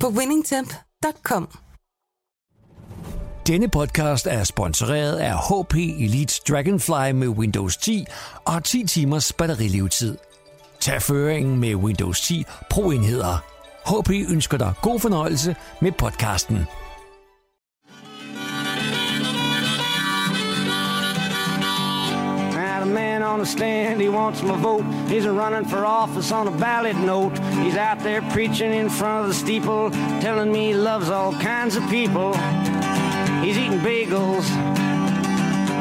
på winningtemp.com. Denne podcast er sponsoreret af HP Elite Dragonfly med Windows 10 og 10 timers batterilevetid. Tag føringen med Windows 10 Pro-enheder. HP ønsker dig god fornøjelse med podcasten. On stand, he wants my vote. He's a running for office on a ballot note. He's out there preaching in front of the steeple, telling me he loves all kinds of people. He's eating bagels.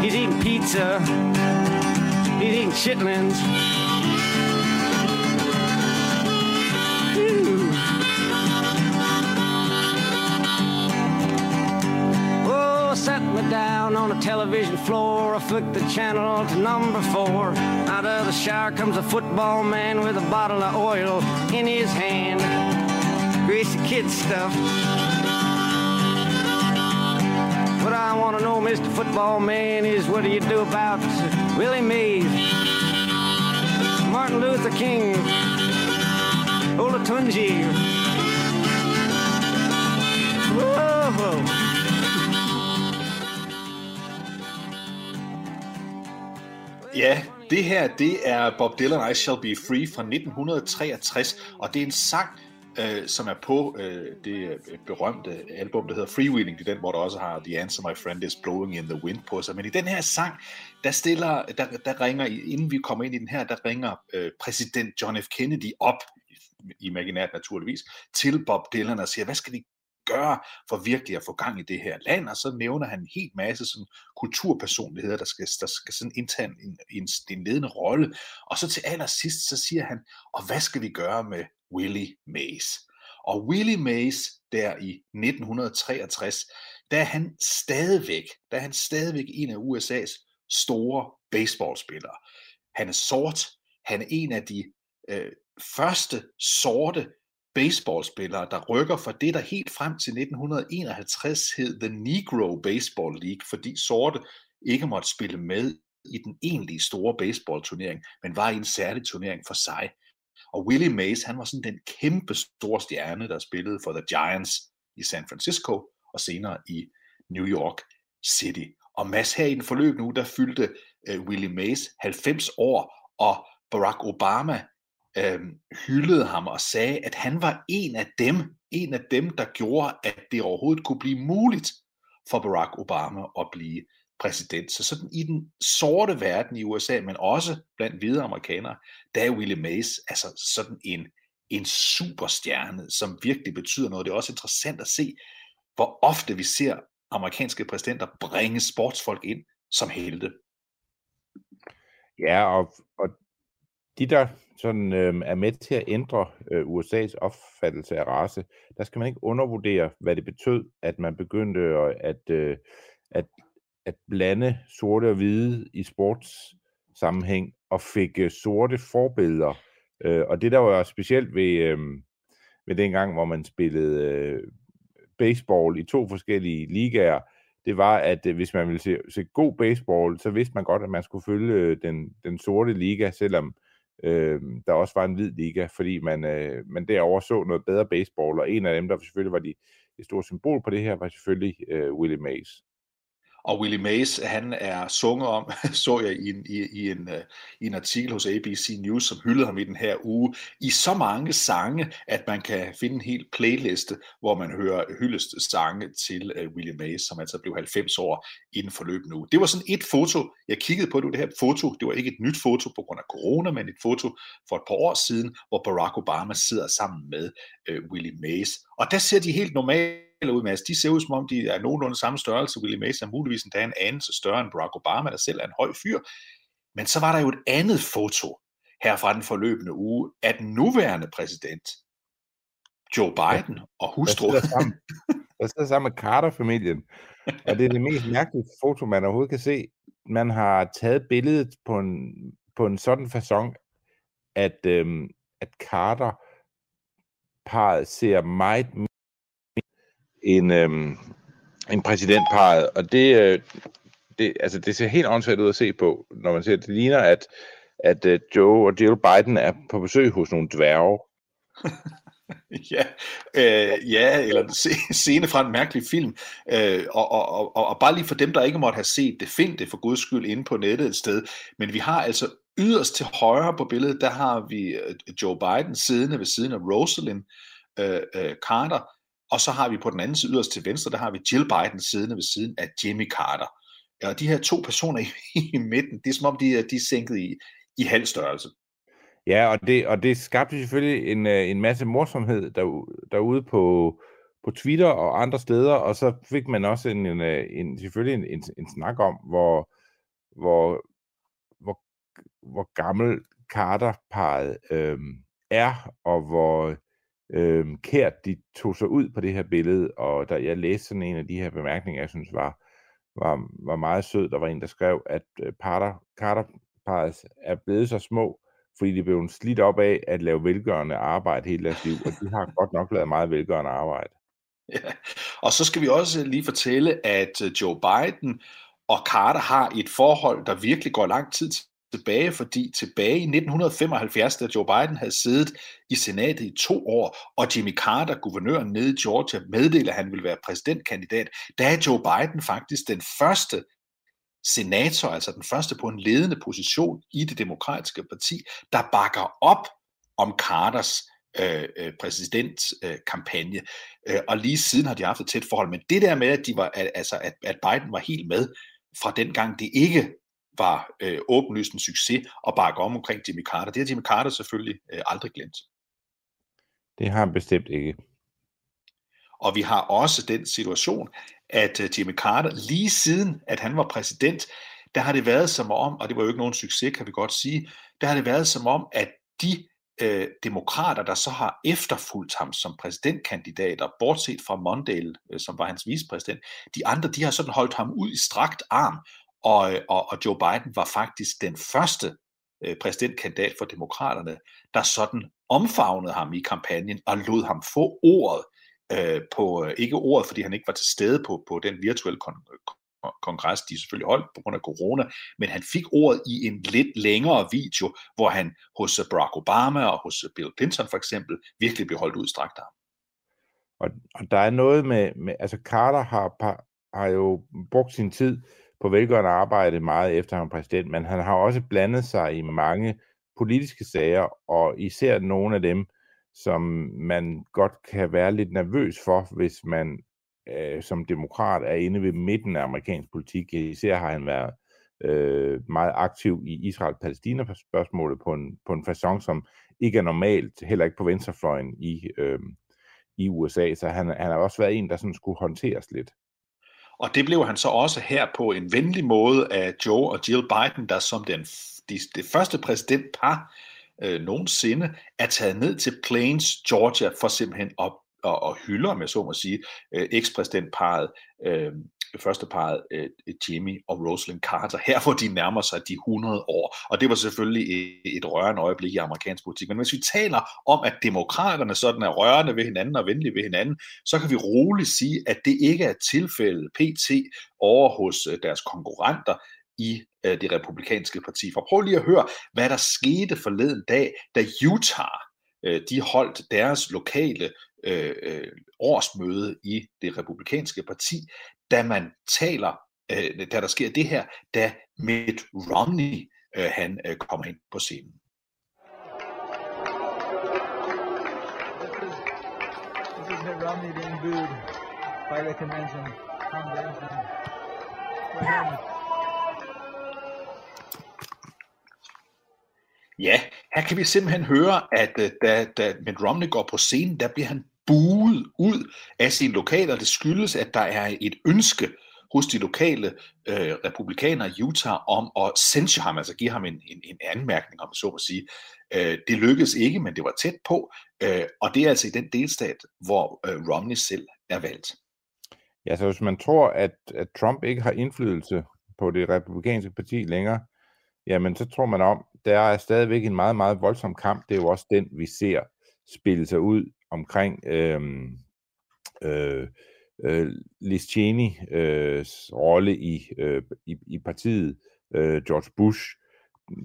He's eating pizza. He's eating chitlins. Television floor. I flick the channel to number four. Out of the shower comes a football man with a bottle of oil in his hand. Greasy kid stuff. What I want to know, Mr. Football Man, is what do you do about Willie Mays, Martin Luther King, Olatunji? Whoa. Ja, det her, det er Bob Dylan, I Shall Be Free fra 1963, og det er en sang, øh, som er på øh, det øh, berømte album, der hedder Freewheeling, det er den, hvor der også har The Answer My Friend Is Blowing in the Wind på sig. Men i den her sang, der stiller, der, der ringer, inden vi kommer ind i den her, der ringer øh, præsident John F. Kennedy op, imaginært naturligvis, til Bob Dylan og siger, hvad skal vi gøre for virkelig at få gang i det her land, og så nævner han en hel masse sådan, kulturpersonligheder, der skal, der skal sådan indtage en, en, en ledende rolle, og så til allersidst, så siger han, og hvad skal vi gøre med Willie Mays? Og Willie Mays, der i 1963, der er han stadigvæk, der er han stadigvæk en af USA's store baseballspillere. Han er sort, han er en af de øh, første sorte baseballspillere, der rykker fra det, der helt frem til 1951 hed The Negro Baseball League, fordi sorte ikke måtte spille med i den egentlige store baseballturnering, men var i en særlig turnering for sig. Og Willie Mays, han var sådan den kæmpe store stjerne, der spillede for The Giants i San Francisco, og senere i New York City. Og Mads her i den forløb nu, der fyldte uh, Willie Mays 90 år, og Barack Obama øh, hyldede ham og sagde, at han var en af dem, en af dem, der gjorde, at det overhovedet kunne blive muligt for Barack Obama at blive præsident. Så sådan i den sorte verden i USA, men også blandt hvide amerikanere, der er Willie Mays altså sådan en, en superstjerne, som virkelig betyder noget. Det er også interessant at se, hvor ofte vi ser amerikanske præsidenter bringe sportsfolk ind som helte. Ja, og, og de, der sådan, øh, er med til at ændre øh, USA's opfattelse af race, der skal man ikke undervurdere, hvad det betød, at man begyndte at, at, øh, at, at blande sorte og hvide i sportssammenhæng, og fik øh, sorte forbilleder. Øh, og det, der var specielt ved, øh, ved den gang, hvor man spillede øh, baseball i to forskellige ligaer, det var, at øh, hvis man ville se, se god baseball, så vidste man godt, at man skulle følge øh, den, den sorte liga, selvom øh, der også var en hvid liga, fordi man, øh, man derovre så noget bedre baseball, og en af dem, der selvfølgelig var de, et stort symbol på det her, var selvfølgelig øh, Willie Mays. Og Willie Mays, han er sunget om, så jeg i en, i, i, en, øh, i en artikel hos ABC News, som hyldede ham i den her uge, i så mange sange, at man kan finde en hel playliste, hvor man hører hyldest sange til uh, Willie Mays, som altså blev 90 år inden forløb nu. Det var sådan et foto, jeg kiggede på, det, det her foto, det var ikke et nyt foto på grund af corona, men et foto for et par år siden, hvor Barack Obama sidder sammen med uh, Willie Mays. Og der ser de helt normalt ud med. Altså, de ser ud som om, de er nogenlunde samme størrelse. Willie Mays er muligvis endda en anelse større end Barack Obama, der selv er en høj fyr. Men så var der jo et andet foto her fra den forløbende uge af den nuværende præsident, Joe Biden og hustru. Der sidder sammen, der sidder sammen med Carter-familien. Og det er det mest mærkelige foto, man overhovedet kan se. Man har taget billedet på en, på en sådan façon, at, øhm, at Carter parret ser meget en, øhm, en præsidentparret, og det, øh, det, altså det ser helt åndssvagt ud at se på, når man ser, det ligner, at, at øh, Joe og Jill Biden er på besøg hos nogle dværge. ja, øh, ja, eller scene fra en mærkelig film. Øh, og, og, og, og bare lige for dem, der ikke måtte have set det, find det for guds skyld inde på nettet et sted. Men vi har altså yderst til højre på billedet, der har vi øh, Joe Biden siddende ved siden af Rosalind øh, øh, Carter, og så har vi på den anden side yderst til venstre, der har vi Jill Biden siddende ved siden af Jimmy Carter. Og de her to personer i, i midten, det er som om, de, de er sænket i, i halv størrelse. Ja, og det, og det skabte selvfølgelig en, øh, en masse morsomhed der, derude på, på Twitter og andre steder, og så fik man også en, en, øh, en selvfølgelig en, en, en snak om, hvor, hvor, hvor, hvor gammel Carter-paret øhm, er, og hvor øh, kært de tog sig ud på det her billede, og da jeg læste sådan en af de her bemærkninger, jeg synes var, var, var meget sød, der var en, der skrev, at øh, parter, Carter-parret er blevet så små, fordi de blev slidt op af at lave velgørende arbejde hele deres liv, og de har godt nok lavet meget velgørende arbejde. Ja. Og så skal vi også lige fortælle, at øh, Joe Biden og Carter har et forhold, der virkelig går lang tid tilbage, fordi tilbage i 1975, da Joe Biden havde siddet i senatet i to år, og Jimmy Carter, guvernøren nede i Georgia, meddelte, at han ville være præsidentkandidat, der er Joe Biden faktisk den første senator, altså den første på en ledende position i det demokratiske parti, der bakker op om Carters øh, øh præsidentkampagne. Øh, og lige siden har de haft et tæt forhold. Men det der med, at, de var, altså, at, at Biden var helt med fra den gang, det ikke var øh, åbenlyst en succes at bakke om omkring Jimmy Carter. Det har Jimmy Carter selvfølgelig øh, aldrig glemt. Det har han bestemt ikke. Og vi har også den situation, at øh, Jimmy Carter, lige siden at han var præsident, der har det været som om, og det var jo ikke nogen succes, kan vi godt sige, der har det været som om, at de øh, demokrater, der så har efterfulgt ham som præsidentkandidater, bortset fra Mondale, øh, som var hans vicepræsident, de andre, de har sådan holdt ham ud i strakt arm, og, øh, og, og Joe Biden var faktisk den første øh, præsidentkandidat for demokraterne, der sådan omfavnede ham i kampagnen og lod ham få ordet øh, på, øh, ikke ordet, fordi han ikke var til stede på, på den virtuelle øh, kon- kongres, de selvfølgelig holdt på grund af corona, men han fik ordet i en lidt længere video, hvor han hos Barack Obama og hos Bill Clinton for eksempel virkelig blev holdt udstrakt af. Og, og der er noget med, med altså Carter har, har jo brugt sin tid på velgørende arbejde meget efter han var præsident, men han har også blandet sig i mange politiske sager, og især nogle af dem, som man godt kan være lidt nervøs for, hvis man øh, som demokrat er inde ved midten af amerikansk politik. Især har han været øh, meget aktiv i Israel-Palæstina-spørgsmålet på en, på en façon, som ikke er normalt, heller ikke på venstrefløjen i, øh, i USA. Så han, han har også været en, der sådan skulle håndteres lidt. Og det blev han så også her på en venlig måde af Joe og Jill Biden, der som den, de, det første præsidentpar øh, nogensinde er taget ned til Plains, Georgia, for simpelthen at og, og hylder, med så må sige, øh, ekspræsidentparet, øh, første parret, øh, Jimmy og Rosalind Carter, her hvor de nærmer sig de 100 år. Og det var selvfølgelig et, et rørende øjeblik i amerikansk politik. Men hvis vi taler om, at demokraterne sådan er rørende ved hinanden og venlige ved hinanden, så kan vi roligt sige, at det ikke er tilfældet pt. over hos øh, deres konkurrenter i øh, det republikanske parti. For prøv lige at høre, hvad der skete forleden dag, da Utah øh, de holdt deres lokale øh, øh, årsmøde i det republikanske parti, da man taler, øh, da der sker det her, da Mitt Romney øh, han øh, kommer ind på scenen. This is Mitt Romney being booed by the convention. convention. Ja, her kan vi simpelthen høre, at øh, da, da Mitt Romney går på scenen, der bliver han buet ud af sine lokaler. Det skyldes, at der er et ønske hos de lokale øh, republikanere i Utah om at censure ham, altså give ham en, en, en anmærkning, om så at sige. Øh, det lykkedes ikke, men det var tæt på. Øh, og det er altså i den delstat, hvor øh, Romney selv er valgt. Ja, så hvis man tror, at, at Trump ikke har indflydelse på det republikanske parti længere, jamen så tror man om, der er stadigvæk en meget, meget voldsom kamp. Det er jo også den, vi ser spille sig ud omkring øhm, øh, øh, øh, Liz Cheney's øh, rolle i, øh, i, i partiet. Øh, George Bush,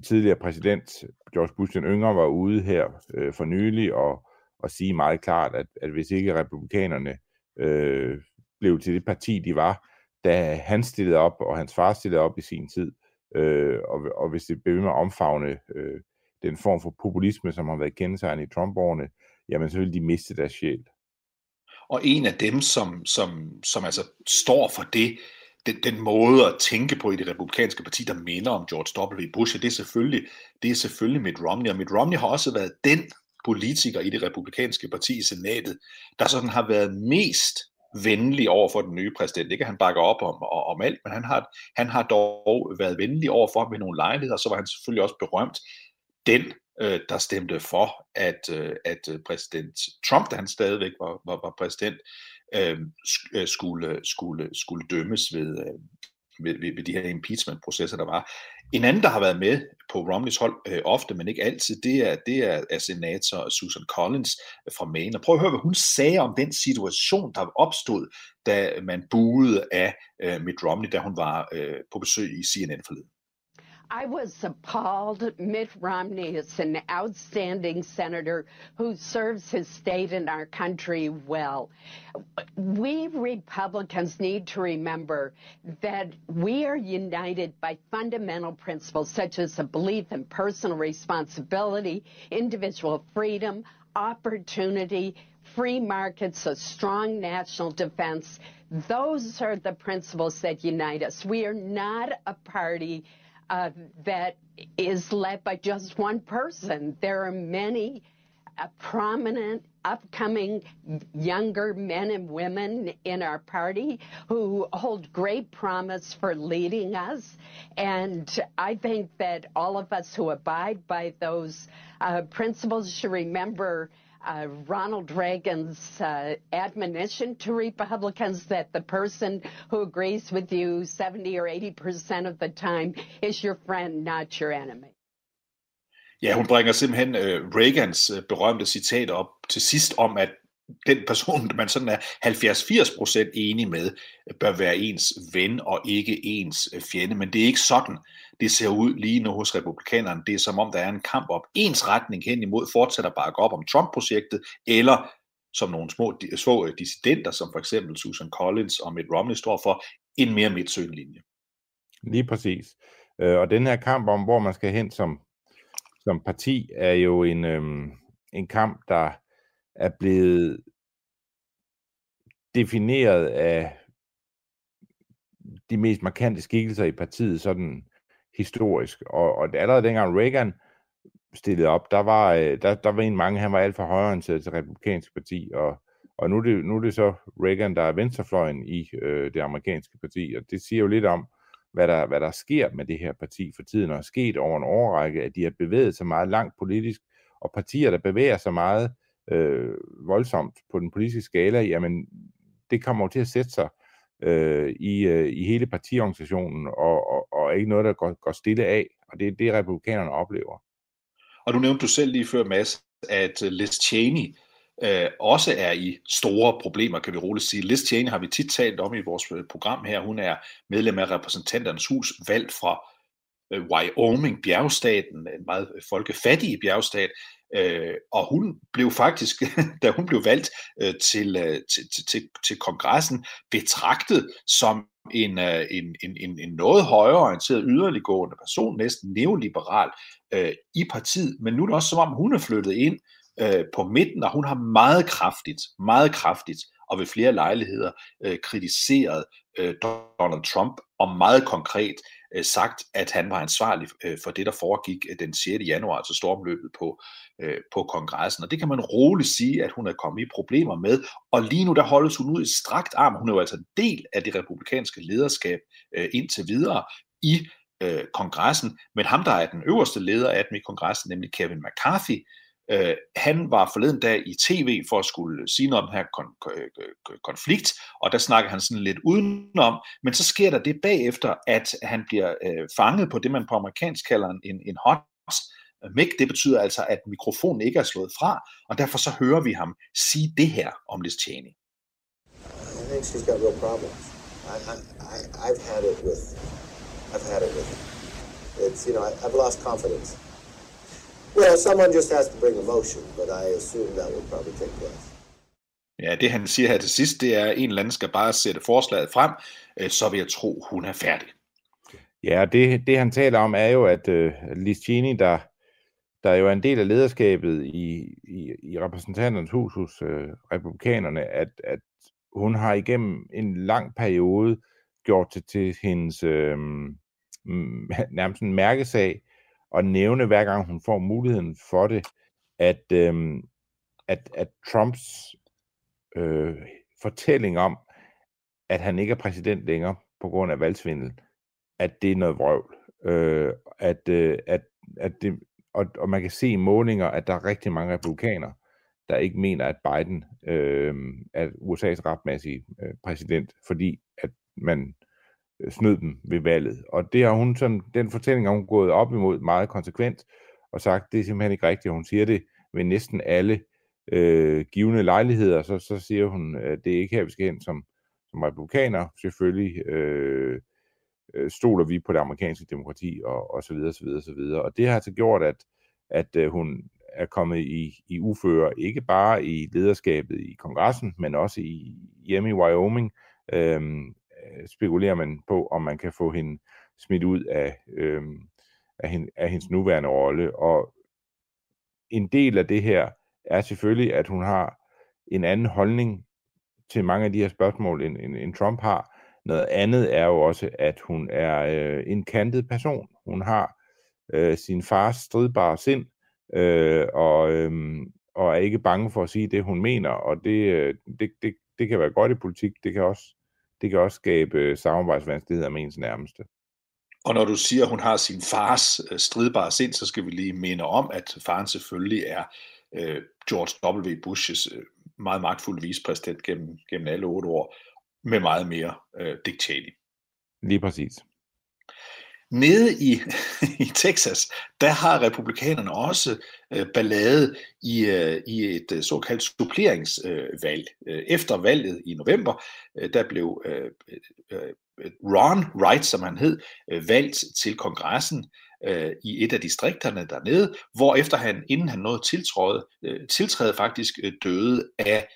tidligere præsident George Bush den yngre, var ude her øh, for nylig og, og sige meget klart, at, at hvis ikke republikanerne øh, blev til det parti, de var, da han stillede op, og hans far stillede op i sin tid, øh, og, og hvis det blev med at omfavne øh, den form for populisme, som har været kendetegnet i Trump-årene, jamen så vil de miste deres sjæl. Og en af dem, som, som, som altså står for det, den, den måde at tænke på i det republikanske parti, der minder om George W. Bush, det er selvfølgelig, det er selvfølgelig Mitt Romney. Og Mitt Romney har også været den politiker i det republikanske parti i senatet, der sådan har været mest venlig over for den nye præsident. Ikke at han bakker op om, og, om alt, men han har, han har dog været venlig over for ham ved nogle lejligheder, så var han selvfølgelig også berømt. Den, øh, der stemte for, at, øh, at øh, præsident Trump, da han stadigvæk var, var, var præsident, øh, øh, skulle, skulle, skulle dømmes ved, øh, ved, ved, ved de her impeachment-processer, der var. En anden, der har været med på Romneys hold øh, ofte, men ikke altid, det er, det er, er senator Susan Collins fra Maine. Og prøv at høre, hvad hun sagde om den situation, der opstod, da man buede af øh, Mitt Romney, da hun var øh, på besøg i CNN forleden. I was appalled. Mitt Romney is an outstanding senator who serves his state and our country well. We Republicans need to remember that we are united by fundamental principles such as a belief in personal responsibility, individual freedom, opportunity, free markets, a strong national defense. Those are the principles that unite us. We are not a party uh, that is led by just one person. There are many uh, prominent upcoming younger men and women in our party who hold great promise for leading us. And I think that all of us who abide by those uh, principles should remember uh, Ronald Reagan's uh, admonition to Republicans that the person who agrees with you 70 or 80 percent of the time is your friend, not your enemy. Ja, hun bringer simpelthen uh, Reagans uh, berømte citat op til sidst om, at den person, man sådan er 70-80% enig med, bør være ens ven og ikke ens øh, fjende. Men det er ikke sådan, det ser ud lige nu hos republikanerne. Det er som om, der er en kamp op ens retning hen imod fortsat at bakke op om Trump-projektet, eller som nogle små, små øh, dissidenter, som for eksempel Susan Collins og Mitt Romney står for, en mere midtsøgende linje. Lige præcis. Øh, og den her kamp om, hvor man skal hen som, som parti, er jo en, øhm, en kamp, der er blevet defineret af de mest markante skikkelser i partiet sådan historisk. Og, og allerede dengang Reagan stillede op, der var, øh, der, der var en mange, han var alt for højreorienteret til republikanske parti, og, og nu, er det, nu er det så Reagan, der er venstrefløjen i øh, det amerikanske parti, og det siger jo lidt om, hvad der, hvad der sker med det her parti for tiden, og er sket over en årrække, at de har bevæget sig meget langt politisk, og partier, der bevæger sig meget øh, voldsomt på den politiske skala, jamen det kommer jo til at sætte sig øh, i, øh, i hele partiorganisationen, og, og, og ikke noget, der går, går stille af, og det er det, republikanerne oplever. Og du nævnte du selv lige før, Mads, at øh, Liz Cheney øh, også er i store problemer, kan vi roligt sige. Liz Cheney har vi tit talt om i vores øh, program her. Hun er medlem af repræsentanternes hus, valgt fra øh, Wyoming, bjergstaten, en meget øh, folkefattig bjergstat, Øh, og hun blev faktisk, da hun blev valgt øh, til, øh, til, til, til kongressen, betragtet som en, øh, en, en, en, en noget højere orienteret yderliggående person, næsten neoliberal øh, i partiet. Men nu er det også som om, hun er flyttet ind øh, på midten, og hun har meget kraftigt, meget kraftigt og ved flere lejligheder øh, kritiseret øh, Donald Trump, og meget konkret øh, sagt, at han var ansvarlig øh, for det, der foregik øh, den 6. januar, altså stormløbet på, øh, på kongressen. Og det kan man roligt sige, at hun er kommet i problemer med. Og lige nu, der holdes hun ud i strakt arm. Hun er jo altså en del af det republikanske lederskab øh, indtil videre i øh, kongressen. Men ham, der er den øverste leder af den i kongressen, nemlig Kevin McCarthy, Øh, han var forleden dag i tv for at skulle sige noget om den her kon- konflikt, og der snakker han sådan lidt udenom, men så sker der det bagefter, at han bliver øh, fanget på det, man på amerikansk kalder en, en hot mic. Det betyder altså, at mikrofonen ikke er slået fra, og derfor så hører vi ham sige det her om Liz Cheney. I think she's got real problems. I, I, I, I've had it with, I've had it with It's, you know, I, I've lost confidence. Well, someone just has to bring emotion, but I assume that will probably take place. Ja, det han siger her til sidst, det er, at en eller anden skal bare sætte forslaget frem, øh, så vil jeg tro, hun er færdig. Ja, det, det han taler om er jo, at uh, Liz Cheney, der, der jo er en del af lederskabet i, i, i repræsentanternes hus hos uh, republikanerne, at, at hun har igennem en lang periode gjort det til hendes øh, nærmest en mærkesag, at nævne, hver gang hun får muligheden for det, at, øh, at, at Trumps øh, fortælling om, at han ikke er præsident længere på grund af valgsvindel, at det er noget vrøvl. Øh, at, øh, at, at det, og, og man kan se i målinger, at der er rigtig mange republikanere, der ikke mener, at Biden øh, er USA's retmæssige øh, præsident, fordi at man snød dem ved valget. Og det har hun sådan, den fortælling har hun gået op imod meget konsekvent, og sagt, det er simpelthen ikke rigtigt. Hun siger det ved næsten alle øh, givende lejligheder, så, så siger hun, at det er ikke her, vi skal hen som, som republikaner. Selvfølgelig øh, øh, stoler vi på det amerikanske demokrati, og, og så videre, så videre, så videre. Og det har altså gjort, at, at øh, hun er kommet i, i uføre, ikke bare i lederskabet i kongressen, men også i, hjemme i Wyoming, Øh, Øh, spekulerer man på, om man kan få hende smidt ud af, øh, af, hende, af hendes nuværende rolle. Og en del af det her er selvfølgelig, at hun har en anden holdning til mange af de her spørgsmål, end, end, end Trump har. Noget andet er jo også, at hun er øh, en kantet person. Hun har øh, sin fars stridbare sind, øh, og, øh, og er ikke bange for at sige det, hun mener. Og det, øh, det, det, det kan være godt i politik, det kan også det kan også skabe øh, samarbejdsvanskeligheder med ens nærmeste. Og når du siger, at hun har sin fars øh, stridbare sind, så skal vi lige minde om, at faren selvfølgelig er øh, George W. Bushes øh, meget magtfulde vicepræsident gennem, gennem alle otte år, med meget mere øh, Dick Cheney. Lige præcis. Nede i, i Texas, der har republikanerne også øh, ballade i, øh, i et øh, såkaldt suppleringsvalg. Øh, øh, efter valget i november, øh, der blev øh, øh, øh, Ron Wright, som han hed, øh, valgt til kongressen øh, i et af distrikterne dernede, hvor efter han, inden han nåede tiltræde, øh, tiltræde faktisk øh, døde af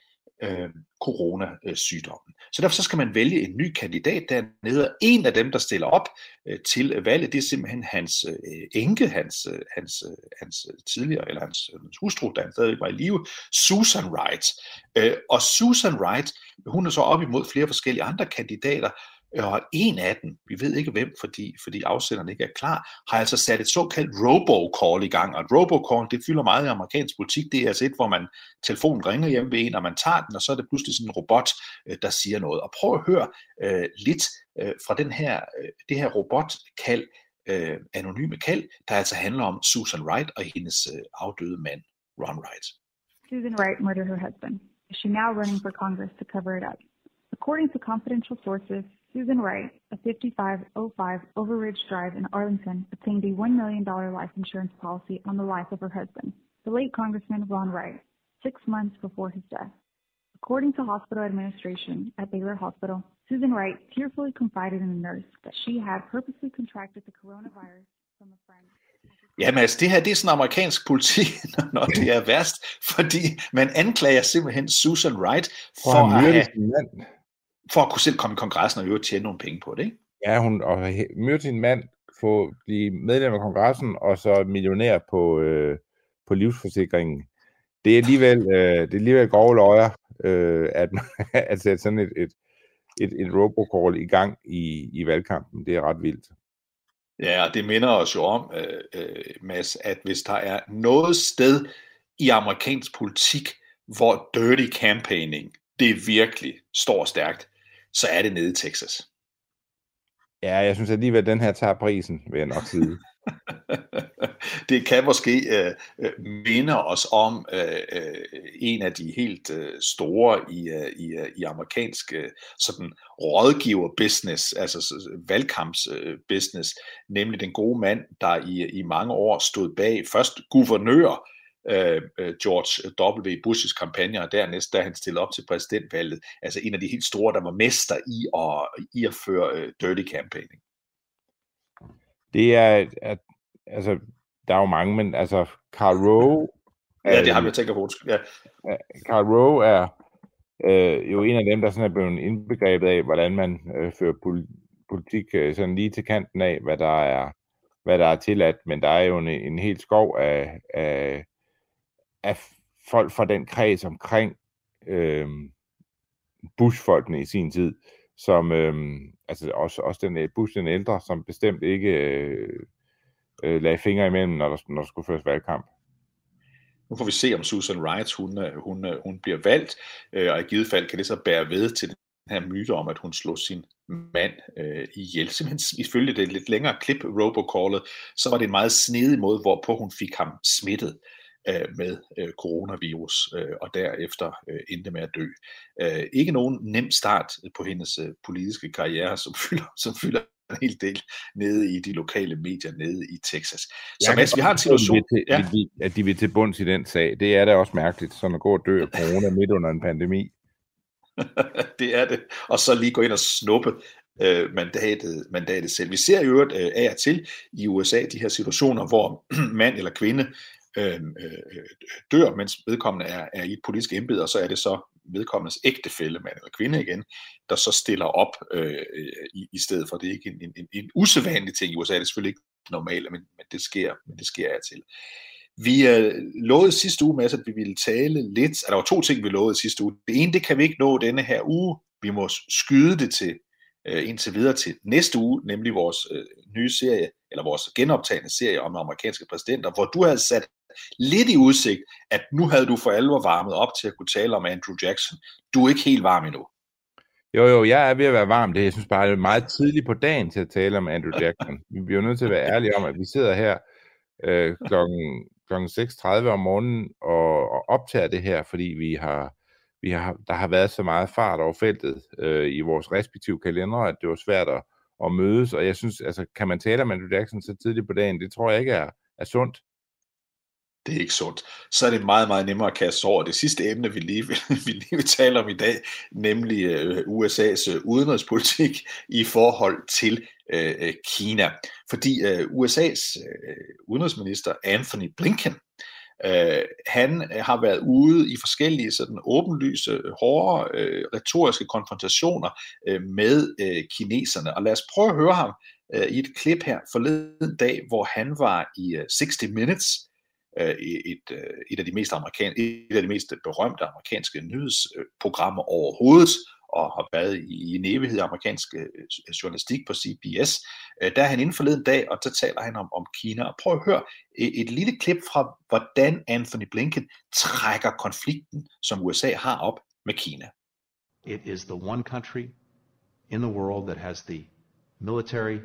øh, coronasygdommen. Så derfor så skal man vælge en ny kandidat dernede, og en af dem, der stiller op øh, til valget, det er simpelthen hans øh, enke, hans, øh, hans, øh, hans øh, tidligere, eller hans, øh, hans hustru, der stadig var i live, Susan Wright. Øh, og Susan Wright, hun er så op imod flere forskellige andre kandidater, og en af dem, vi ved ikke hvem, fordi, fordi afsenderen ikke er klar, har altså sat et såkaldt robocall i gang. Og et robocall, det fylder meget i amerikansk politik. Det er altså et, hvor man telefonen ringer hjem ved en, og man tager den, og så er det pludselig sådan en robot, øh, der siger noget. Og prøv at høre øh, lidt øh, fra den her, øh, det her robotkald, øh, anonyme kald, der altså handler om Susan Wright og hendes øh, afdøde mand, Ron Wright. Susan Wright murdered her husband. Is she now running for Congress to cover it up? According to confidential sources, Susan Wright, a 5505 Overridge Drive in Arlington, obtained a $1 million life insurance policy on the life of her husband, the late Congressman Ron Wright, six months before his death. According to hospital administration at Baylor Hospital, Susan Wright tearfully confided in a nurse that she had purposely contracted the coronavirus from a friend. Ja, men altså, det her det er sådan amerikansk politik, når det er værst, fordi man anklager simpelthen Susan Wright for, for at have... for at kunne selv komme i kongressen og øvrigt tjene nogle penge på det, ikke? Ja, hun og møde sin mand, få blive medlem af kongressen, og så millionær på, øh, på livsforsikringen. Det er alligevel, øh, det er alligevel grove løjer, øh, at, at sætte sådan et, et, et, et robocall i gang i, i valgkampen. Det er ret vildt. Ja, og det minder os jo om, øh, øh, Mads, at hvis der er noget sted i amerikansk politik, hvor dirty campaigning, det virkelig står stærkt, så er det nede i Texas. Ja, jeg synes alligevel, at den her tager prisen, vil jeg nok sige. det kan måske øh, øh, minde os om øh, øh, en af de helt øh, store i, øh, i, øh, i amerikansk øh, sådan rådgiver-business, altså valgkamps-business, nemlig den gode mand, der i, i mange år stod bag først guvernør øh, George W. Bushes kampagne, og dernæst, da han stillede op til præsidentvalget, altså en af de helt store, der var mester i at, i at føre øh, dirty campaigning. Det er, at, altså, der er jo mange, men altså, Karl Rowe... ja, det har vi tænkt på. Ja. Karl Rowe er øh, jo en af dem, der sådan er blevet indbegrebet af, hvordan man øh, fører politik øh, sådan lige til kanten af, hvad der er, hvad der er tilladt, men der er jo en, en helt skov af, af, af folk fra den kreds omkring øh, Bush-folkene i sin tid, som øh, altså også, også den øh, Bush den ældre, som bestemt ikke øh, øh, lagde fingre imellem, når der, når der skulle føres valgkamp. Nu får vi se, om Susan Wright hun, øh, hun, øh, hun bliver valgt, øh, og i givet fald kan det så bære ved til den her myte om, at hun slog sin mand øh, ihjel. Simpelthen ifølge det lidt længere klip, robocallet, så var det en meget snedig måde, hvorpå hun fik ham smittet øh, med øh, coronavirus, øh, og derefter øh, endte med at dø. Øh, ikke nogen nem start på hendes øh, politiske karriere, som fylder, som fylder en hel del nede i de lokale medier nede i Texas. Så Mads, vi har en situation... Til, ja. at, de, at de vil til bunds i den sag. Det er da også mærkeligt, sådan at gå og dø af corona midt under en pandemi. det er det. Og så lige gå ind og snuppe øh, mandatet, mandatet selv. Vi ser jo øvrigt øh, af og til i USA de her situationer, hvor mand eller kvinde Øhm, øh, dør, mens vedkommende er, er i et politisk embede, og så er det så vedkommendes ægtefælle, mand eller kvinde igen, der så stiller op øh, øh i, i stedet for. Det er ikke en, en, en usædvanlig ting i USA, det er selvfølgelig ikke normalt, men, men det sker, men det sker af til. Vi øh, lovede sidste uge med, at vi ville tale lidt, altså, der var to ting, vi lovede sidste uge. Det ene, det kan vi ikke nå denne her uge. Vi må skyde det til øh, indtil videre til næste uge, nemlig vores øh, nye serie, eller vores genoptagende serie om amerikanske præsidenter, hvor du havde sat lidt i udsigt, at nu havde du for alvor varmet op til at kunne tale om Andrew Jackson. Du er ikke helt varm endnu. Jo, jo, jeg er ved at være varm. Det jeg synes bare, det er meget tidligt på dagen til at tale om Andrew Jackson. Vi bliver nødt til at være ærlige om, at vi sidder her øh, klokken, klokken 6.30 om morgenen og, og optager det her, fordi vi har, vi har, der har været så meget fart over feltet øh, i vores respektive kalendere, at det var svært at, at mødes. Og jeg synes, altså, kan man tale om Andrew Jackson så tidligt på dagen? Det tror jeg ikke er, er sundt det er ikke sundt. Så er det meget, meget nemmere at kaste over det sidste emne, vi lige vi lige vil tale om i dag, nemlig øh, USA's øh, udenrigspolitik i forhold til øh, øh Kina. Fordi øh, USA's øh, udenrigsminister Anthony Blinken, han har været ude i forskellige sådan åbenlyse, hårde, retoriske konfrontationer med kineserne. Og lad os prøve at høre ham i et klip her forleden dag, hvor han var i 60 Minutes, Øh, et, øh, et, af de mest amerikan et af de mest berømte amerikanske nyhedsprogrammer overhovedet, og har været i en evighed amerikansk øh, journalistik på CBS. Der er han inden forleden dag, og der taler han om, om Kina. Og prøv at høre et, et lille klip fra, hvordan Anthony Blinken trækker konflikten, som USA har op med Kina. It is the one country in the world that has the military,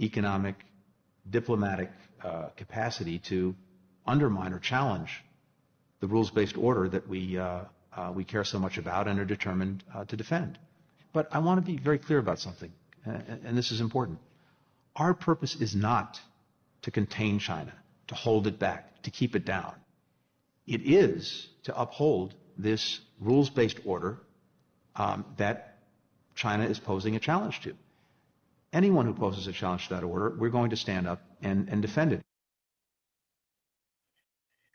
economic, diplomatic uh, capacity to undermine or challenge the rules-based order that we, uh, uh, we care so much about and are determined uh, to defend. But I want to be very clear about something, and this is important. Our purpose is not to contain China, to hold it back, to keep it down. It is to uphold this rules-based order um, that China is posing a challenge to. Anyone who poses a challenge to that order, we're going to stand up and, and defend it.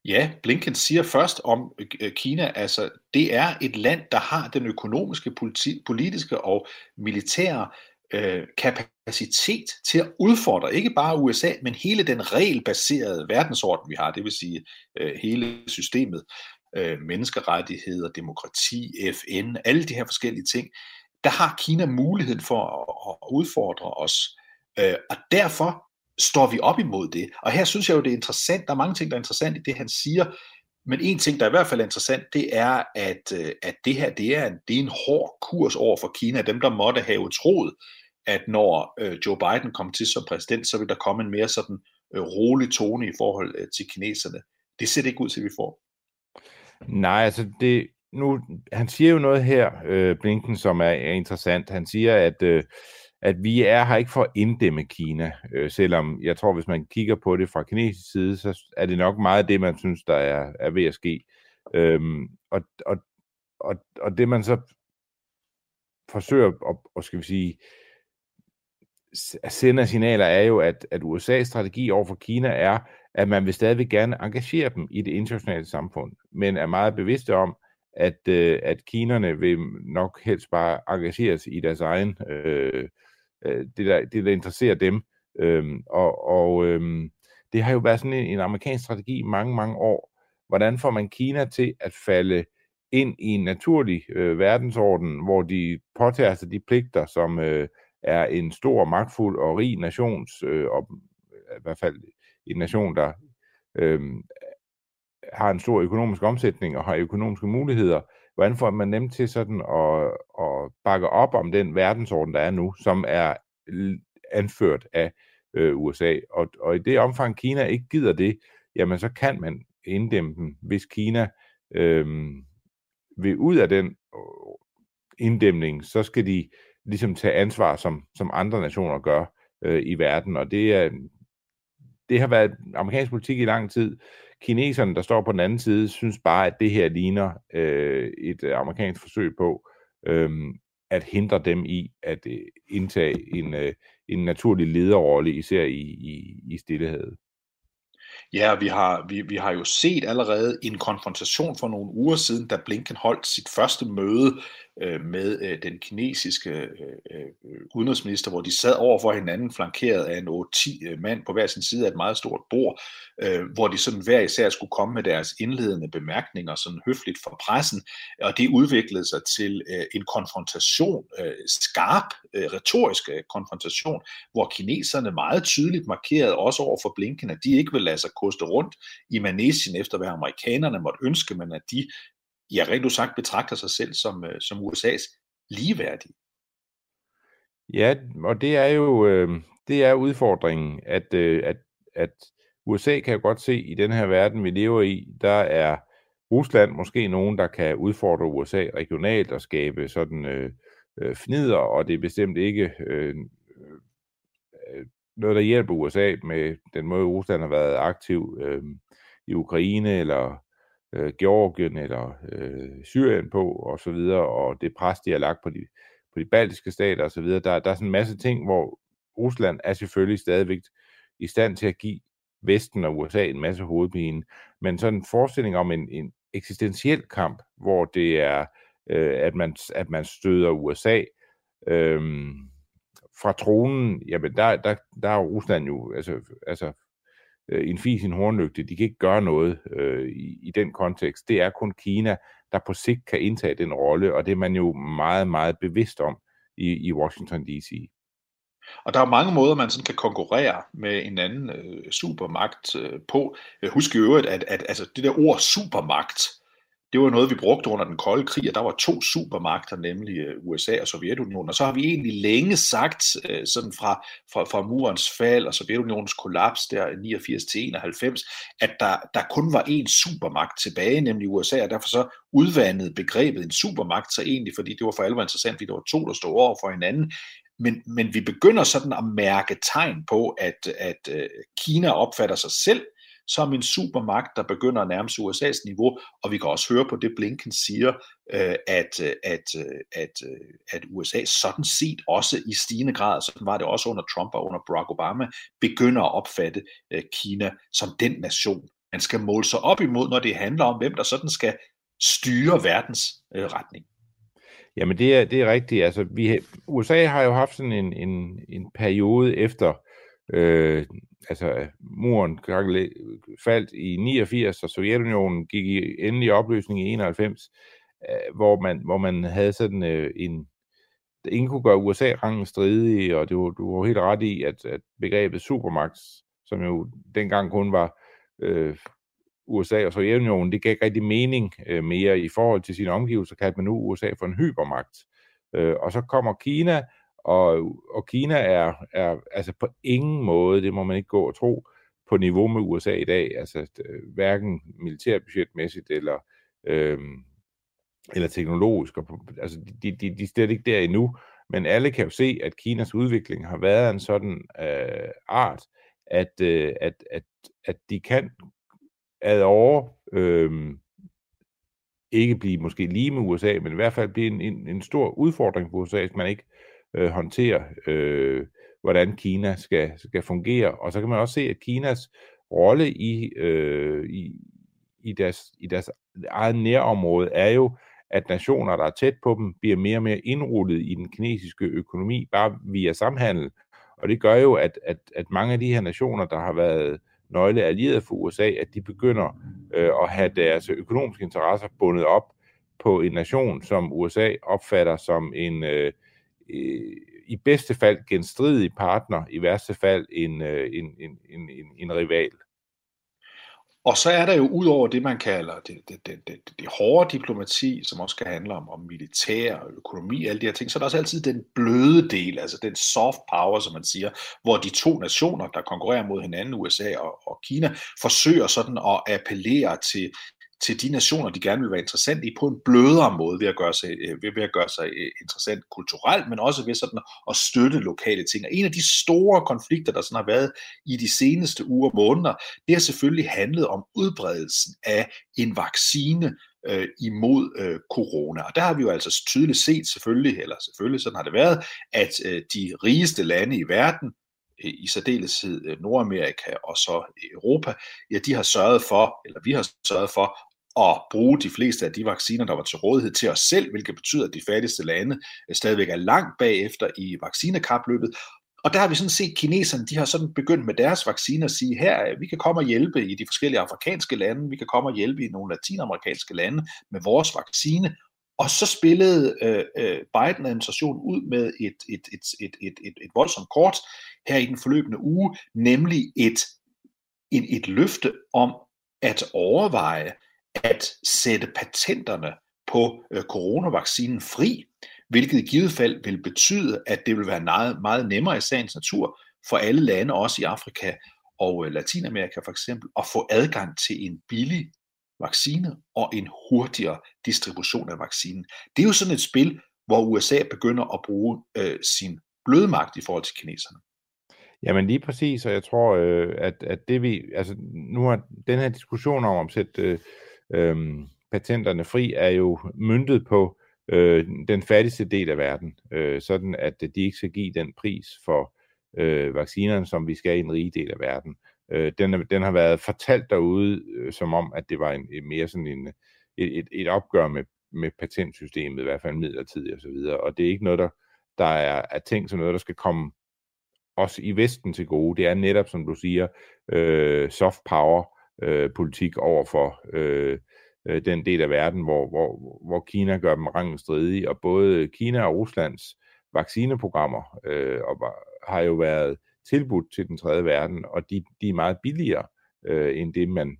Ja, Blinken siger først om øh, Kina, altså det er et land, der har den økonomiske, politi- politiske og militære øh, kapacitet til at udfordre ikke bare USA, men hele den regelbaserede verdensorden, vi har, det vil sige øh, hele systemet, øh, menneskerettigheder, demokrati, FN, alle de her forskellige ting, der har Kina muligheden for at, at udfordre os. Øh, og derfor står vi op imod det? Og her synes jeg jo, det er interessant. Der er mange ting, der er interessant i det, han siger. Men en ting, der i hvert fald er interessant, det er, at, øh, at det her det er, en, det er en hård kurs over for Kina. Dem, der måtte have troet, at når øh, Joe Biden kom til som præsident, så vil der komme en mere sådan øh, rolig tone i forhold øh, til kineserne. Det ser det ikke ud til, at vi får. Nej, altså det, nu, han siger jo noget her, øh, Blinken, som er, er interessant. Han siger, at, øh, at vi er her ikke for at inddæmme Kina, øh, selvom jeg tror, hvis man kigger på det fra kinesisk side, så er det nok meget det, man synes, der er, er ved at ske. Øhm, og, og, og, og det man så forsøger at, og skal vi sige, sende signaler er jo, at, at USA's strategi over for Kina er, at man vil stadig gerne engagere dem i det internationale samfund, men er meget bevidste om, at, øh, at kinerne vil nok helst bare engageres i deres egen, øh, øh, det, der, det der interesserer dem. Øhm, og og øhm, det har jo været sådan en, en amerikansk strategi i mange, mange år. Hvordan får man Kina til at falde ind i en naturlig øh, verdensorden, hvor de påtager sig de pligter, som øh, er en stor, magtfuld og rig nations, øh, og i hvert fald en nation, der øh, har en stor økonomisk omsætning og har økonomiske muligheder, hvordan får man nemt til sådan at, at bakke op om den verdensorden, der er nu, som er anført af øh, USA. Og, og i det omfang Kina ikke gider det, jamen så kan man inddæmme dem, hvis Kina øh, vil ud af den øh, inddæmning, så skal de ligesom tage ansvar, som, som andre nationer gør øh, i verden. Og det, er, det har været amerikansk politik i lang tid. Kineserne, der står på den anden side, synes bare, at det her ligner øh, et øh, amerikansk forsøg på øh, at hindre dem i at øh, indtage en, øh, en naturlig lederrolle, især i, i, i stillehavet. Ja, vi har, vi, vi har jo set allerede en konfrontation for nogle uger siden, da Blinken holdt sit første møde øh, med øh, den kinesiske øh, øh, udenrigsminister, hvor de sad over for hinanden, flankeret af en 8-10 øh, mand på hver sin side af et meget stort bord, øh, hvor de sådan hver især skulle komme med deres indledende bemærkninger, sådan høfligt for pressen, og det udviklede sig til øh, en konfrontation, øh, skarp, øh, retorisk øh, konfrontation, hvor kineserne meget tydeligt markerede også over for Blinken, at de ikke vil lade altså koste rundt i manesien efter, hvad amerikanerne måtte ønske, men at de ja, rent sagt betragter sig selv som, øh, som USA's ligeværdige. Ja, og det er jo øh, det er udfordringen, at, øh, at, at USA kan jo godt se, i den her verden, vi lever i, der er Rusland måske nogen, der kan udfordre USA regionalt og skabe sådan øh, øh, fnider, og det er bestemt ikke øh, øh noget, der hjælper USA med den måde, Rusland har været aktiv øh, i Ukraine eller øh, Georgien eller øh, Syrien på og så videre, og det pres, de har lagt på de, på de baltiske stater og så videre. Der, der er sådan en masse ting, hvor Rusland er selvfølgelig stadigvæk i stand til at give Vesten og USA en masse hovedpine, men sådan en forestilling om en, en eksistentiel kamp, hvor det er, øh, at, man, at man støder USA øh, fra tronen, jamen der, der, der er Rusland jo altså, altså øh, en fis en hornlygte. De kan ikke gøre noget øh, i, i den kontekst. Det er kun Kina, der på sigt kan indtage den rolle, og det er man jo meget, meget bevidst om i, i Washington D.C. Og der er mange måder, man sådan kan konkurrere med en anden øh, supermagt øh, på. Husk i øvrigt, at, at altså, det der ord supermagt, det var noget, vi brugte under den kolde krig, og der var to supermagter, nemlig øh, USA og Sovjetunionen. Og så har vi egentlig længe sagt, øh, sådan fra, fra, fra murens fald og Sovjetunionens kollaps der 89 til 91, at der, der kun var én supermagt tilbage, nemlig USA, og derfor så udvandede begrebet en supermagt så egentlig, fordi det var for alvor interessant, fordi der var to, der stod over for hinanden. Men, men vi begynder sådan at mærke tegn på, at, at øh, Kina opfatter sig selv som en supermagt, der begynder at nærme sig USA's niveau, og vi kan også høre på det, Blinken siger, øh, at, øh, at, øh, at, øh, at USA sådan set også i stigende grad, sådan var det også under Trump og under Barack Obama, begynder at opfatte Kina som den nation, man skal måle sig op imod, når det handler om, hvem der sådan skal styre verdens retning. Jamen det er, det er rigtigt. Altså, vi, USA har jo haft sådan en, en, en periode efter øh, altså øh, muren faldt i 89, og Sovjetunionen gik i endelig opløsning i 91, øh, hvor man, hvor man havde sådan øh, en, ingen kunne gøre USA-rangen stridig, og det var, du var helt ret i, at, at begrebet supermagt, som jo dengang kun var øh, USA og Sovjetunionen, det gav ikke rigtig mening øh, mere i forhold til sine omgivelser, kaldte man nu USA for en hypermagt. Øh, og så kommer Kina, og, og Kina er, er altså på ingen måde, det må man ikke gå og tro, på niveau med USA i dag, altså hverken militærbudgetmæssigt eller, øh, eller teknologisk. Og, altså, de, de, de er slet ikke der endnu, men alle kan jo se, at Kinas udvikling har været en sådan øh, art, at, øh, at, at, at de kan ad over øh, ikke blive måske lige med USA, men i hvert fald blive en, en, en stor udfordring for USA, hvis man ikke øh, håndtere, øh, hvordan Kina skal, skal fungere. Og så kan man også se, at Kinas rolle i, øh, i, i, deres, i deres eget nærområde er jo, at nationer, der er tæt på dem, bliver mere og mere indrullet i den kinesiske økonomi, bare via samhandel. Og det gør jo, at, at, at mange af de her nationer, der har været nøgle allierede for USA, at de begynder øh, at have deres økonomiske interesser bundet op på en nation, som USA opfatter som en øh, Øh, i bedste fald genstridig partner, i værste fald en, øh, en, en, en, en, en rival. Og så er der jo ud over det, man kalder det, det, det, det, det hårde diplomati, som også kan handle om, om militær og økonomi, alle de her ting, så er der også altid den bløde del, altså den soft power, som man siger, hvor de to nationer, der konkurrerer mod hinanden, USA og, og Kina, forsøger sådan at appellere til, til de nationer, de gerne vil være interessante i, på en blødere måde ved at gøre sig, øh, ved, ved at gøre sig øh, interessant kulturelt, men også ved sådan at støtte lokale ting. Og en af de store konflikter, der sådan har været i de seneste uger og måneder, det har selvfølgelig handlet om udbredelsen af en vaccine, øh, imod øh, corona. Og der har vi jo altså tydeligt set selvfølgelig, eller selvfølgelig sådan har det været, at øh, de rigeste lande i verden, øh, i særdeleshed øh, Nordamerika og så Europa, ja, de har sørget for, eller vi har sørget for at bruge de fleste af de vacciner, der var til rådighed til os selv, hvilket betyder, at de fattigste lande øh, stadigvæk er langt bagefter i vaccinekapløbet. Og der har vi sådan set, kineserne, de har sådan begyndt med deres vacciner at sige, her, øh, vi kan komme og hjælpe i de forskellige afrikanske lande, vi kan komme og hjælpe i nogle latinamerikanske lande med vores vaccine, og så spillede øh, øh, Biden-administrationen ud med et, et, et, et, et, et, et voldsomt kort her i den forløbende uge, nemlig et, et, et løfte om at overveje, at sætte patenterne på øh, coronavaccinen fri, hvilket i givet fald vil betyde, at det vil være meget, meget nemmere i sagens natur for alle lande, også i Afrika og øh, Latinamerika for eksempel, at få adgang til en billig vaccine og en hurtigere distribution af vaccinen. Det er jo sådan et spil, hvor USA begynder at bruge øh, sin blødmagt i forhold til kineserne. Jamen lige præcis, og jeg tror, øh, at, at det vi, altså nu har den her diskussion om at sætte øh, øhm, patenterne fri, er jo myndet på øh, den fattigste del af verden, øh, sådan at øh, de ikke skal give den pris for øh, vaccinerne, som vi skal i en rig del af verden. Øh, den, den har været fortalt derude, øh, som om, at det var en, en mere sådan en, et, et, et opgør med, med patentsystemet, i hvert fald midlertidigt osv., og, og det er ikke noget, der, der er, er tænkt som noget, der skal komme os i Vesten til gode. Det er netop, som du siger, øh, soft power, øh, politik over for øh, øh, den del af verden, hvor, hvor, hvor Kina gør dem rangen stridige, og både Kina og Ruslands vaccineprogrammer øh, og, har jo været tilbudt til den tredje verden, og de, de er meget billigere øh, end det, man,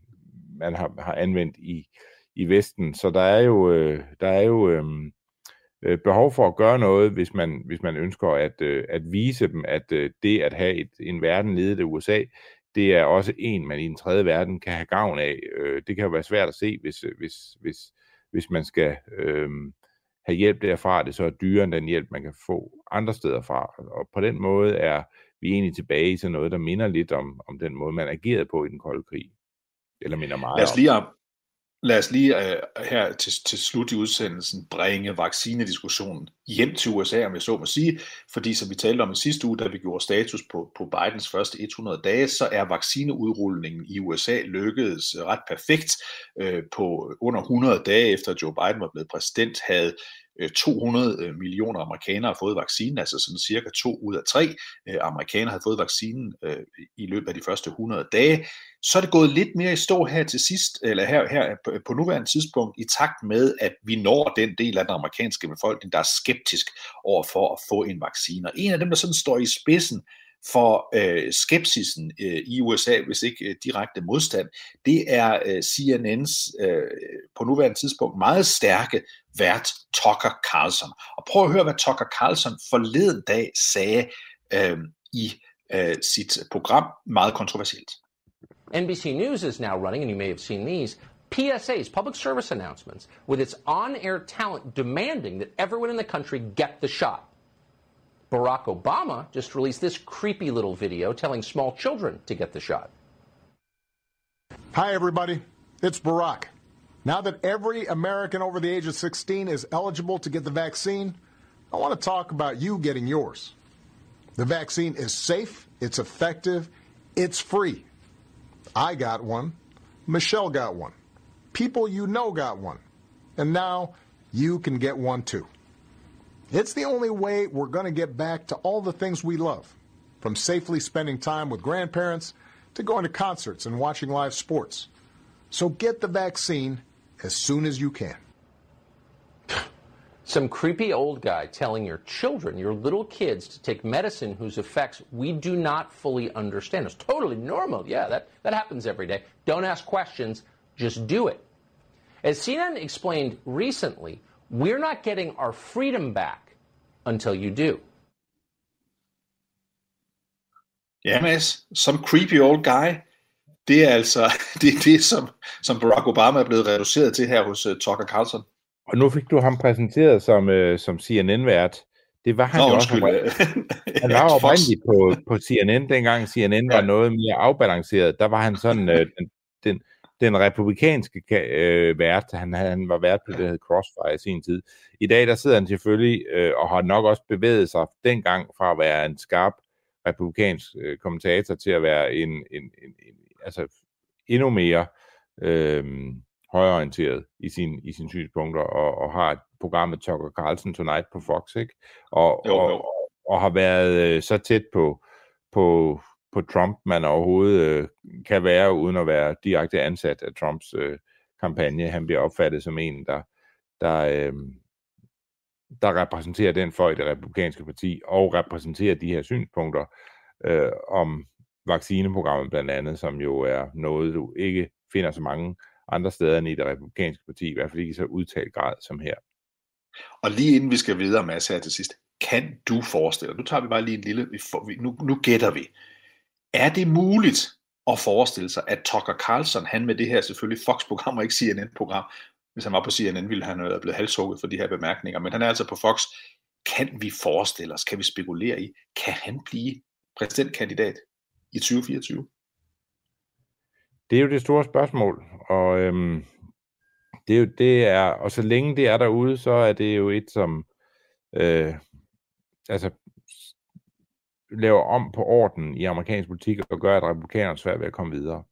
man har, har anvendt i, i Vesten. Så der er jo, øh, der er jo øh, øh behov for at gøre noget, hvis man, hvis man ønsker at, øh, at vise dem, at øh, det at have et, en verden ledet af USA, det er også en, man i den tredje verden kan have gavn af. Øh, det kan jo være svært at se, hvis, hvis, hvis, hvis man skal øh, have hjælp derfra, det så er dyrere end den hjælp, man kan få andre steder fra. Og på den måde er vi egentlig tilbage til noget, der minder lidt om, om den måde, man agerede på i den kolde krig. Eller minder meget Lad os lige, om. Lad os lige uh, her til, til slut i udsendelsen bringe vaccinediskussionen hjem til USA, om jeg så må sige, fordi som vi talte om i sidste uge, da vi gjorde status på, på Bidens første 100 dage, så er vaccineudrulningen i USA lykkedes ret perfekt. Uh, på under 100 dage efter Joe Biden var blevet præsident, havde Øh, 200 øh, millioner amerikanere har fået vaccinen, altså sådan cirka to ud af tre øh, amerikanere har fået vaccinen i løbet af de første 100 dage. Så er det gået lidt mere i stå her til sidst, eller her, her på nuværende tidspunkt, i takt med, at vi når den del af den amerikanske befolkning, der er skeptisk over for at få en vaccine. Og en af dem, der sådan står i spidsen for øh, skepsisen øh, i USA, hvis ikke øh, direkte modstand, det er øh, CNN's øh, på nuværende tidspunkt meget stærke vært Tucker Carlson. Og prøv at høre, hvad Tucker Carlson forleden dag sagde øh, i øh, sit program, meget kontroversielt. NBC News is now running, and you may have seen these, PSAs, public service announcements, with its on air talent demanding that everyone in the country get the shot. Barack Obama just released this creepy little video telling small children to get the shot. Hi, everybody. It's Barack. Now that every American over the age of 16 is eligible to get the vaccine, I want to talk about you getting yours. The vaccine is safe, it's effective, it's free. I got one. Michelle got one. People you know got one. And now you can get one too. It's the only way we're going to get back to all the things we love, from safely spending time with grandparents to going to concerts and watching live sports. So get the vaccine as soon as you can. Some creepy old guy telling your children, your little kids, to take medicine whose effects we do not fully understand. It's totally normal. Yeah, that, that happens every day. Don't ask questions, just do it. As CNN explained recently, we're not getting our freedom back until you do. Ja, Mads, som creepy old guy, det er altså det, er det som, som Barack Obama er blevet reduceret til her hos uh, Tucker Carlson. Og nu fik du ham præsenteret som, øh, som CNN-vært. Det var han Nå, jo undskyld. også. Han var jo oprindeligt på, på CNN, dengang CNN var noget mere afbalanceret. Der var han sådan øh, den, den, den republikanske øh, vært. Han, han var vært på det, der hed Crossfire i sin tid. I dag der sidder han selvfølgelig øh, og har nok også bevæget sig dengang fra at være en skarp republikansk øh, kommentator til at være en, en, en, en altså endnu mere øh, højorienteret i sin i sine synspunkter og, og har et program med Tucker Carlson Tonight på Fox, ikke? Og, Jo, jo. og, og har været øh, så tæt på på på Trump, man overhovedet øh, kan være, uden at være direkte ansat af Trumps øh, kampagne. Han bliver opfattet som en, der, der, øh, der repræsenterer den fløj i det republikanske parti, og repræsenterer de her synspunkter øh, om vaccineprogrammet blandt andet, som jo er noget, du ikke finder så mange andre steder end i det republikanske parti, i hvert fald ikke i så udtalt grad som her. Og lige inden vi skal videre, Mads, her til sidst, kan du forestille dig, nu tager vi bare lige en lille, vi, nu, nu gætter vi, er det muligt at forestille sig, at Tucker Carlson, han med det her selvfølgelig Fox-program og ikke CNN-program, hvis han var på CNN, ville han have blevet halshugget for de her bemærkninger, men han er altså på Fox. Kan vi forestille os, kan vi spekulere i, kan han blive præsidentkandidat i 2024? Det er jo det store spørgsmål, og øhm, det er jo det er, og så længe det er derude, så er det jo et som øh, altså laver om på orden i amerikansk politik og gør, at republikanerne er svært ved at komme videre.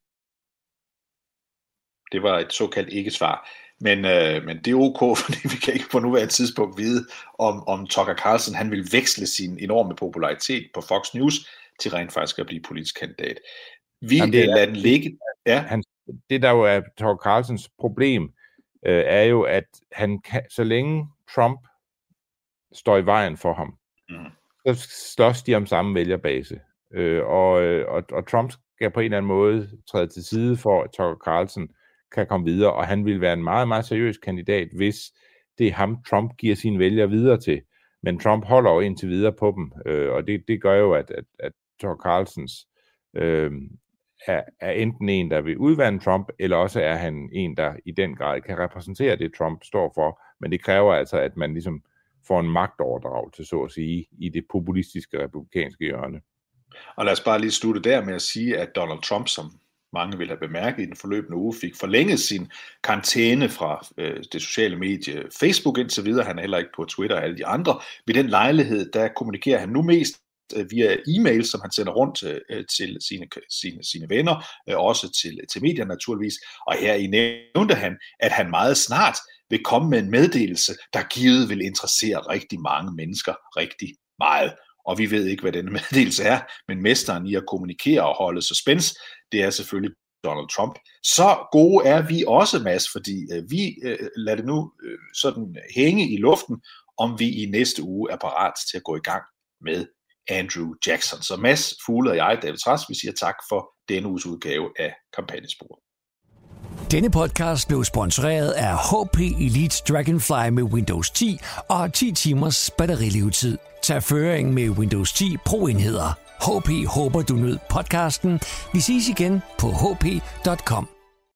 Det var et såkaldt ikke-svar. Men, øh, men det er ok, fordi vi kan ikke på nuværende tidspunkt vide, om, om Tucker Carlson han vil veksle sin enorme popularitet på Fox News til rent faktisk at blive politisk kandidat. Vi Jamen, det er- lader den ligge. Ja. Han, det der jo er Tucker Carlsons problem, øh, er jo, at han kan, så længe Trump står i vejen for ham, Mm så slås de om samme vælgerbase. Øh, og, øh, og, og Trump skal på en eller anden måde træde til side for, at Tucker Carlson kan komme videre, og han vil være en meget, meget seriøs kandidat, hvis det er ham, Trump giver sine vælgere videre til. Men Trump holder jo indtil videre på dem, øh, og det, det gør jo, at, at, at Tucker Carlsons øh, er, er enten en, der vil udvande Trump, eller også er han en, der i den grad kan repræsentere det, Trump står for. Men det kræver altså, at man ligesom for en magtoverdragelse, så at sige, i det populistiske republikanske hjørne. Og lad os bare lige slutte der med at sige, at Donald Trump, som mange vil have bemærket i den forløbende uge, fik forlænget sin karantæne fra øh, det sociale medie Facebook indtil videre. Han er heller ikke på Twitter og alle de andre. Ved den lejlighed, der kommunikerer han nu mest Øh, via e-mail, som han sender rundt øh, til sine, sine, sine venner, øh, også til, til medier naturligvis. Og her i nævnte han, at han meget snart vil komme med en meddelelse, der givet vil interessere rigtig mange mennesker rigtig meget. Og vi ved ikke, hvad denne meddelelse er, men mesteren i at kommunikere og holde suspense, det er selvfølgelig Donald Trump. Så gode er vi også, Mads, fordi øh, vi øh, lader det nu øh, sådan hænge i luften, om vi i næste uge er parat til at gå i gang med Andrew Jackson. Så Mads Fugle og jeg, David Træs, vi siger tak for denne uges udgave af Kampagnespor. Denne podcast blev sponsoreret af HP Elite Dragonfly med Windows 10 og 10 timers batterilevetid. Tag føring med Windows 10 Pro-enheder. HP håber du nød podcasten. Vi ses igen på hp.com.